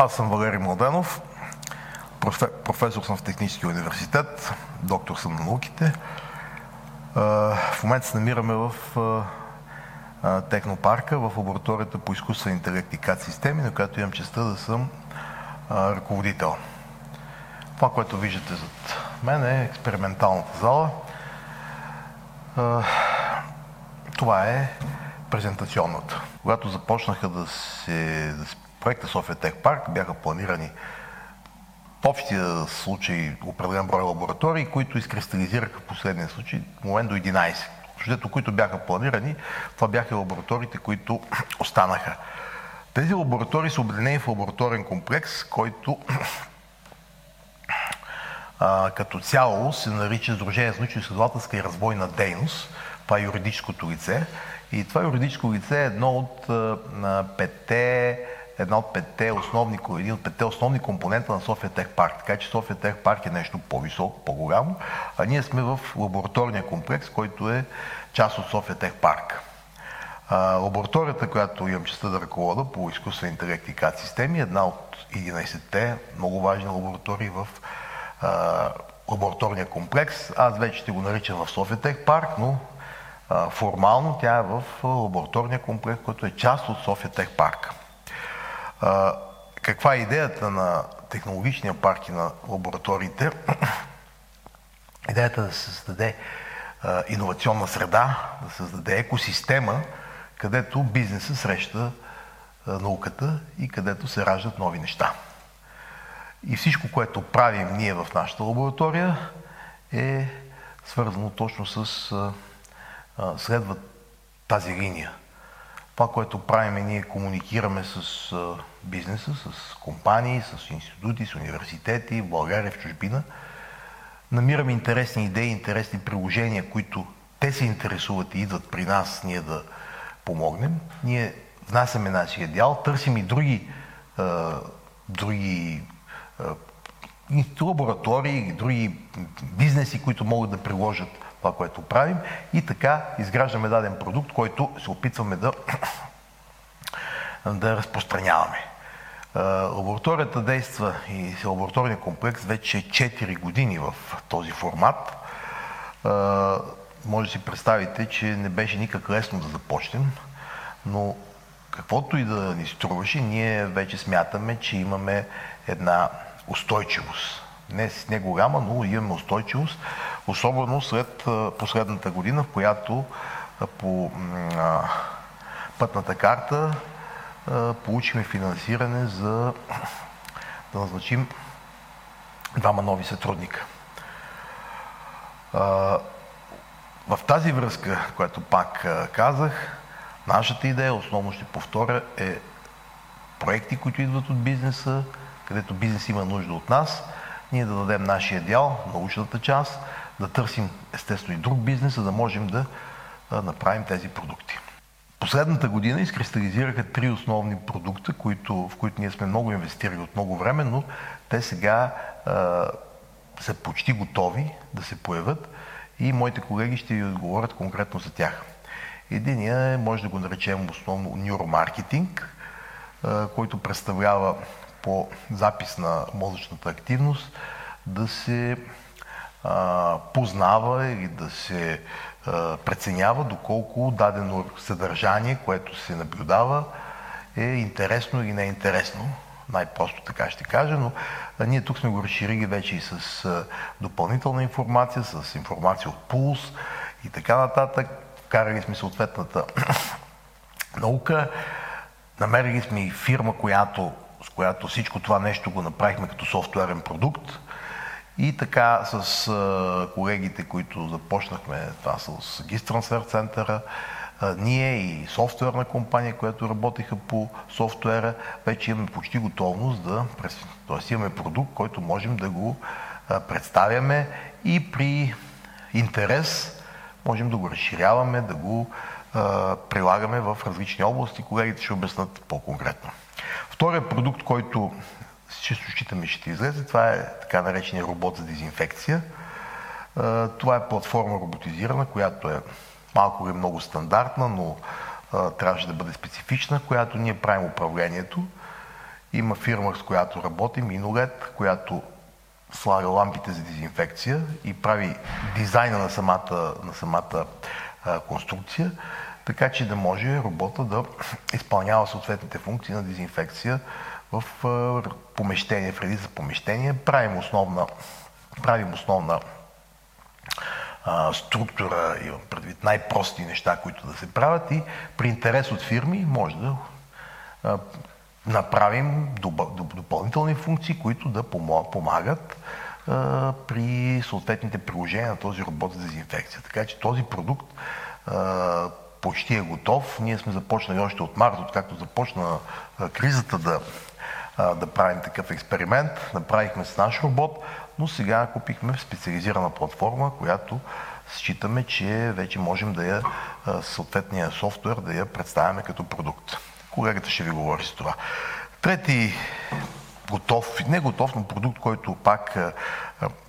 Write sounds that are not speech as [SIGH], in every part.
Аз съм Валери Младенов, професор съм в Техническия университет, доктор съм на науките. В момента се намираме в Технопарка, в лабораторията по изкуствен интелект и КАД системи, на която имам честа да съм ръководител. Това, което виждате зад мен е експерименталната зала. Това е презентационната. Когато започнаха да се, да се проекта София Тех Парк, бяха планирани в общия случай определен брой лаборатории, които изкристализираха в последния случай в момент до 11. Защото които бяха планирани, това бяха лабораториите, които [CLEARS THROAT] останаха. Тези лаборатории са обединени в лабораторен комплекс, който [CLEARS THROAT] а, като цяло се нарича Сдружение за научно-изследователска и развойна дейност. Това е юридическото лице. И това юридическо лице е едно от а, петте една от петте основни, един от петте основни компонента на София Тех Парк. Така че София Тех Парк е нещо по-високо, по-голямо, а ние сме в лабораторния комплекс, който е част от София Тех Парк. А, лабораторията, която имам честа да ръковода по изкуствен интелект и КАД системи, е една от 11-те много важни лаборатории в а, лабораторния комплекс. Аз вече ще го наричам в София Тех Парк, но а, формално тя е в лабораторния комплекс, който е част от София Тех Парк. А, каква е идеята на технологичния парк и на лабораториите? [CLEARS THROAT] идеята е да се създаде а, иновационна среда, да създаде екосистема, където бизнеса среща а, науката и където се раждат нови неща. И всичко, което правим ние в нашата лаборатория, е свързано точно с а, следва тази линия. Това, което правим, е ние комуникираме с бизнеса, с компании, с институти, с университети в България, в чужбина. Намираме интересни идеи, интересни приложения, които те се интересуват и идват при нас, ние да помогнем. Ние внасяме нашия дял, търсим и други, а, други а, лаборатории, други бизнеси, които могат да приложат това, което правим и така изграждаме даден продукт, който се опитваме да, да разпространяваме. Лабораторията действа и лабораторния комплекс вече 4 години в този формат. Може да си представите, че не беше никак лесно да започнем, но каквото и да ни струваше, ние вече смятаме, че имаме една устойчивост. Не, не голяма, но имаме устойчивост особено след последната година, в която по пътната карта получихме финансиране за да назначим двама нови сътрудника. В тази връзка, която пак казах, нашата идея, основно ще повторя, е проекти, които идват от бизнеса, където бизнес има нужда от нас, ние да дадем нашия дял, научната част, да търсим естествено и друг бизнес, за да можем да направим тези продукти. Последната година изкристализираха три основни продукта, които, в които ние сме много инвестирали от много време, но те сега а, са почти готови да се появят и моите колеги ще ви отговорят конкретно за тях. Единия е, може да го наречем основно нюромаркетинг, който представлява по запис на мозъчната активност да се а, познава или да се а, преценява доколко дадено съдържание, което се наблюдава, е интересно или не е интересно. Най-просто така ще кажа, но а, ние тук сме го разширили вече и с а, допълнителна информация, с информация от пулс и така нататък. Карали сме съответната [COUGHS] наука. Намерили сме и фирма, която, с която всичко това нещо го направихме като софтуерен продукт и така с колегите, които започнахме това с GIS Transfer центъра, ние и софтуерна компания, която работиха по софтуера, вече имаме почти готовност да, т.е. имаме продукт, който можем да го представяме и при интерес можем да го разширяваме, да го а, прилагаме в различни области. Колегите ще обяснат по-конкретно. Вторият продукт, който чисто считаме, ще излезе. Това е така наречения робот за дезинфекция. Това е платформа роботизирана, която е малко или много стандартна, но трябваше да бъде специфична, която ние правим управлението Има фирма, с която работим, Инолет, която слага лампите за дезинфекция и прави дизайна на самата, на самата а, конструкция, така че да може робота да [CLEARS THROAT] изпълнява съответните функции на дезинфекция в помещение, в редица помещения. Правим основна, правим основна а, структура, имам предвид най-прости неща, които да се правят и при интерес от фирми може да а, направим допълнителни функции, които да помагат а, при съответните приложения на този робот за дезинфекция. Така че този продукт а, почти е готов. Ние сме започнали още от март, откакто започна а, кризата да, да правим такъв експеримент. Направихме с наш робот, но сега купихме специализирана платформа, която считаме, че вече можем да я, съответния софтуер да я представяме като продукт. Колегата ще ви говори с това. Трети готов, не готов, но продукт, който пак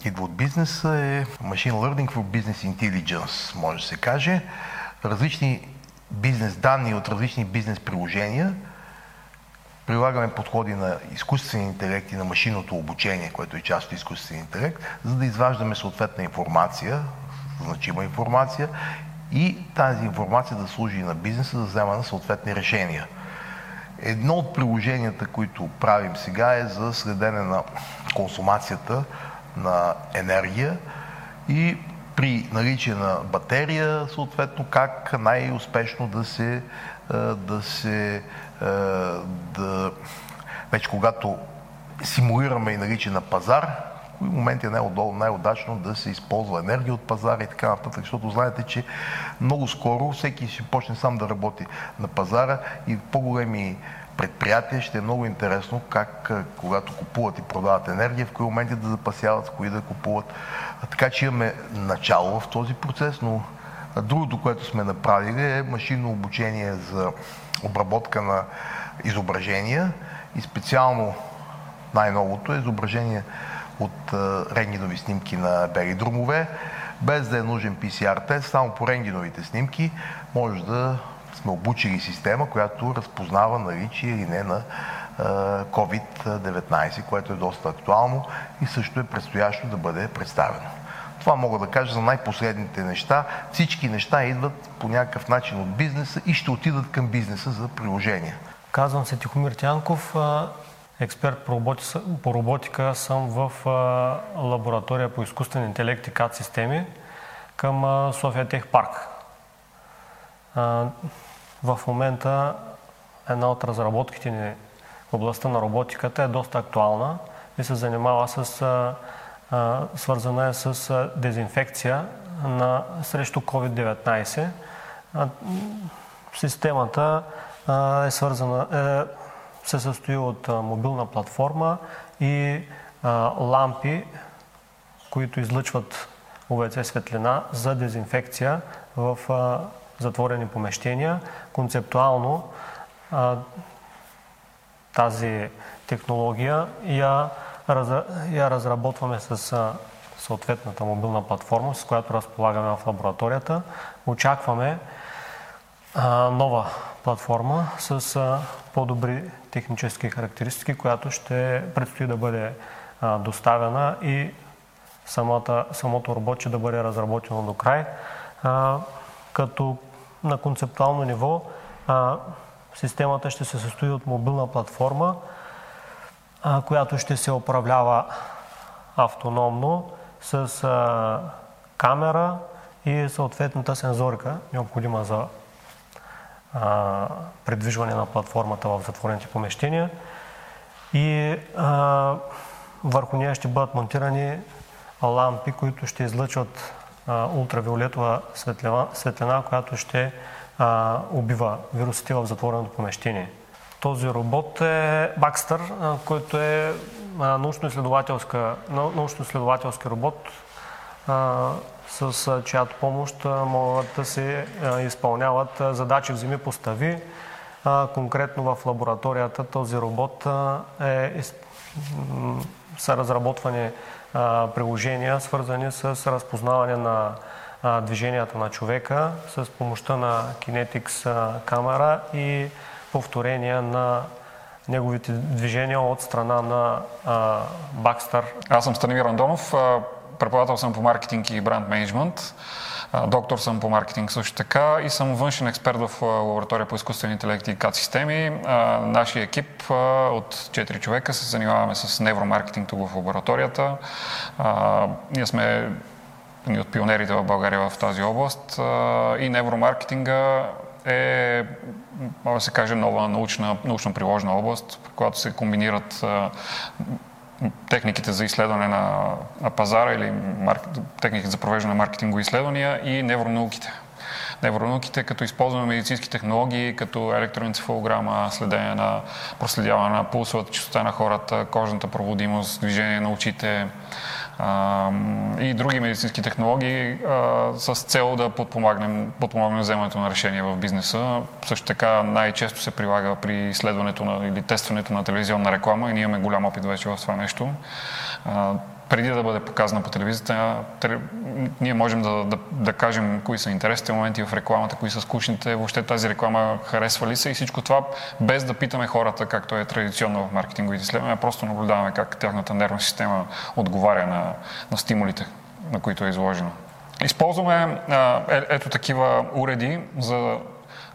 идва от бизнеса е Machine Learning for Business Intelligence, може да се каже. Различни бизнес данни от различни бизнес приложения. Прилагаме подходи на изкуствен интелект и на машинното обучение, което е част от изкуствен интелект, за да изваждаме съответна информация, значима информация и тази информация да служи на бизнеса да взема на съответни решения – Едно от приложенията, които правим сега е за следене на консумацията на енергия и при наличие на батерия, съответно, как най-успешно да се, да се, да, вече когато симулираме и наличие на пазар, кои моменти е най-удачно да се използва енергия от пазара и така нататък, защото знаете, че много скоро всеки ще почне сам да работи на пазара и по-големи предприятия ще е много интересно как, когато купуват и продават енергия, в кои моменти да запасяват, в кои да купуват. Така че имаме начало в този процес, но другото, което сме направили е машинно обучение за обработка на изображения и специално най-новото е изображение от рентгенови снимки на бели друмове, без да е нужен PCR тест, само по рентгеновите снимки може да сме обучили система, която разпознава наличие или не на COVID-19, което е доста актуално и също е предстоящо да бъде представено. Това мога да кажа за най-последните неща. Всички неща идват по някакъв начин от бизнеса и ще отидат към бизнеса за приложения. Казвам се Тихомир Тянков, експерт по, роботи, по роботика. Съм в лаборатория по изкуствен интелект и КАД системи към София Тех Парк. В момента една от разработките ни в областта на роботиката е доста актуална и се занимава с, свързана е с дезинфекция на, срещу COVID-19. Системата а, е свързана, е, се състои от мобилна платформа и а, лампи, които излъчват УВЦ светлина за дезинфекция в затворени помещения. Концептуално тази технология я, я разработваме с съответната мобилна платформа, с която разполагаме в лабораторията. Очакваме нова платформа с по-добри технически характеристики, която ще предстои да бъде доставена и самата, самото робоче да бъде разработено до край. Като на концептуално ниво системата ще се състои от мобилна платформа, която ще се управлява автономно с камера и съответната сензорика, необходима за а, предвижване на платформата в затворените помещения. И върху нея ще бъдат монтирани лампи, които ще излъчват ултравиолетова светлина, светлина която ще убива вирусите в затвореното помещение. Този робот е Бакстър, който е научно-изследователски робот, с чиято помощ могат да се изпълняват задачи в земи постави. Конкретно в лабораторията този робот е, са разработвани приложения, свързани с разпознаване на движенията на човека с помощта на Kinetics камера и повторения на неговите движения от страна на а, Бакстър. Аз съм Станимир Андонов, преподавател съм по маркетинг и бранд менеджмент. Доктор съм по маркетинг също така и съм външен експерт в лаборатория по изкуствен интелект и КАД системи. Нашия екип от 4 човека се занимаваме с невромаркетинг тук в лабораторията. Ние сме ни от пионерите в България в тази област и невромаркетинга е, може да се каже, нова научна, научно приложена област, в която се комбинират техниките за изследване на, на пазара или марк... техниките за провеждане на маркетингови изследвания и невронауките. Невронауките, като използваме медицински технологии, като електроенцефалограма, следение на проследяване на пулсовата частота на хората, кожната проводимост, движение на очите, и други медицински технологии с цел да подпомагнем, подпомогнем вземането на решения в бизнеса. Също така най-често се прилага при изследването на, или тестването на телевизионна реклама и ние имаме голям опит вече в това нещо преди да бъде показана по телевизията, ние можем да, да, да кажем кои са интересните моменти в рекламата, кои са скучните, въобще тази реклама харесва ли се и всичко това без да питаме хората, както е традиционно в маркетинговите изследвания, просто наблюдаваме как тяхната нервна система отговаря на, на стимулите, на които е изложена. Използваме е, ето такива уреди за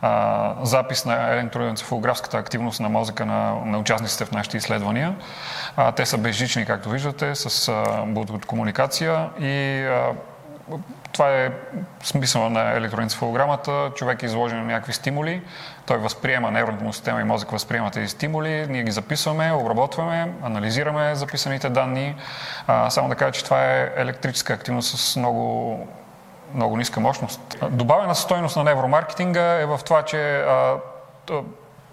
а, запис на електроенцефалографската активност на мозъка на, на участниците в нашите изследвания. А, те са безжични, както виждате, с Bluetooth комуникация и а, това е смисъла на електроенцефалограмата. Човек е изложен на някакви стимули, той възприема, нервната му система и мозък възприема тези стимули, ние ги записваме, обработваме, анализираме записаните данни. А, само да кажа, че това е електрическа активност с много много ниска мощност. Добавена стойност на невромаркетинга е в това, че а,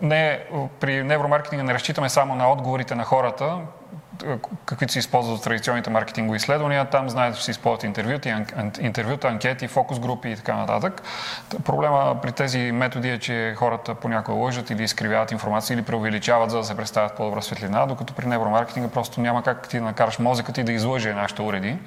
не, при невромаркетинга не разчитаме само на отговорите на хората, каквито се използват в традиционните маркетингови изследвания. Там знаете, че се използват интервюта, интервюта, анкети, фокус групи и така нататък. Проблема при тези методи е, че хората понякога лъжат или изкривяват информация или преувеличават, за да се представят по-добра светлина, докато при невромаркетинга просто няма как ти да накараш мозъкът ти да излъже нашите уреди.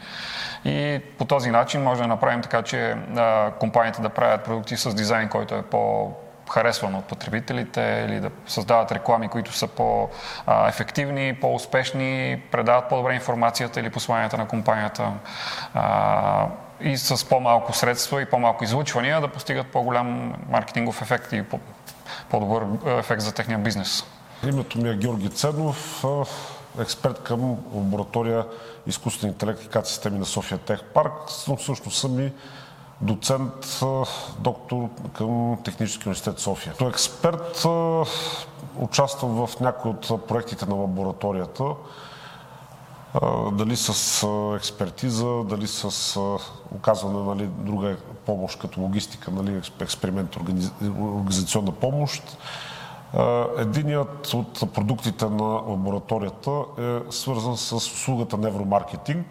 И по този начин може да направим така, че а, компаниите да правят продукти с дизайн, който е по харесван от потребителите или да създават реклами, които са по-ефективни, по-успешни, предават по-добре информацията или посланията на компанията и с по-малко средства и по-малко излучвания да постигат по-голям маркетингов ефект и по-добър ефект за техния бизнес. Името ми е Георги Цедов, експерт към лаборатория изкуствен интелект и КАТ системи на София Тех Парк, но съм и доцент, доктор към Технически университет София. Като експерт участвам в някои от проектите на лабораторията, дали с експертиза, дали с оказване нали, друга помощ като логистика, нали, експеримент, организационна помощ. Единият от продуктите на лабораторията е свързан с услугата невромаркетинг.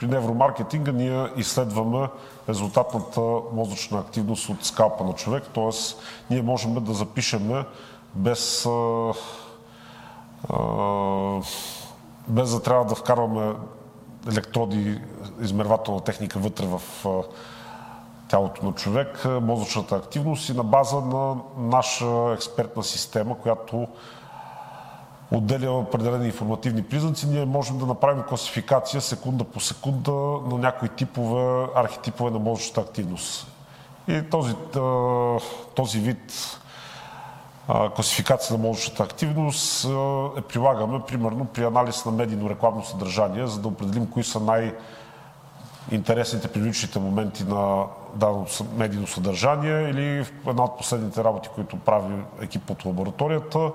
При невромаркетинга ние изследваме резултатната мозъчна активност от скалпа на човек, т.е. ние можем да запишем без, без да трябва да вкарваме електроди, измервателна техника вътре в тялото на човек, мозъчната активност и на база на наша експертна система, която отделя определени информативни признаци, ние можем да направим класификация секунда по секунда на някои типове, архетипове на мозъчната активност. И този, този вид класификация на мозъчната активност е прилагаме примерно при анализ на медийно рекламно съдържание, за да определим кои са най- интересните привличните моменти на дадено медийно съдържание или една от последните работи, които прави екип от лабораторията,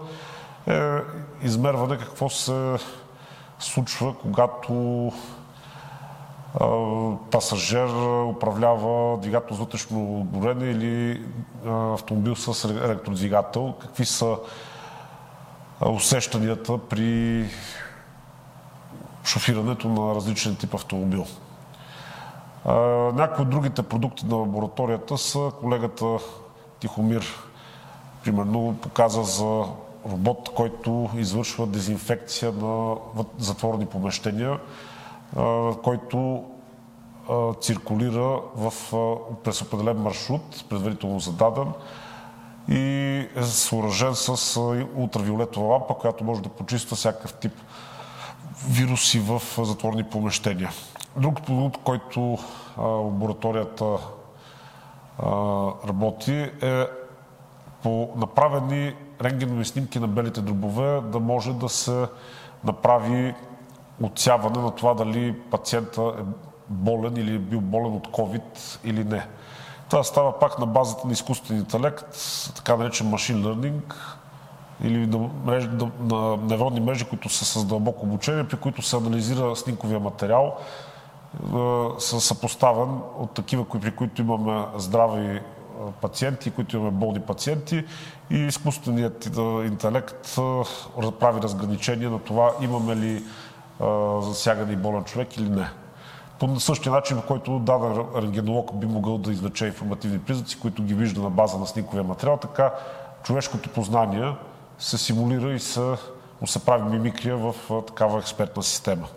е измерване какво се случва, когато пасажир управлява двигател с вътрешно горене или автомобил с електродвигател, какви са усещанията при шофирането на различен тип автомобил. Някои от другите продукти на лабораторията са колегата Тихомир, примерно, показа за робот, който извършва дезинфекция на затворени помещения, който циркулира в, през определен маршрут, предварително зададен, и е съоръжен с ултравиолетова лампа, която може да почиства всякакъв тип вируси в затворни помещения. Друг продукт, който лабораторията работи е по направени рентгенови снимки на белите дробове да може да се направи отсяване на това дали пациента е болен или е бил болен от COVID или не. Това става пак на базата на изкуствен интелект, така наречен машин learning, или на, мреж, на невронни мрежи, които са с дълбоко обучение, при които се анализира снимковия материал, са съпоставен от такива, при които имаме здрави пациенти, които имаме болни пациенти и изкуственият интелект прави разграничение на това имаме ли засягане и болен човек или не. По същия начин, в който даден рентгенолог би могъл да извлече информативни признаци, които ги вижда на база на снимковия материал, така човешкото познание се симулира и се, се прави мимикрия в такава експертна система.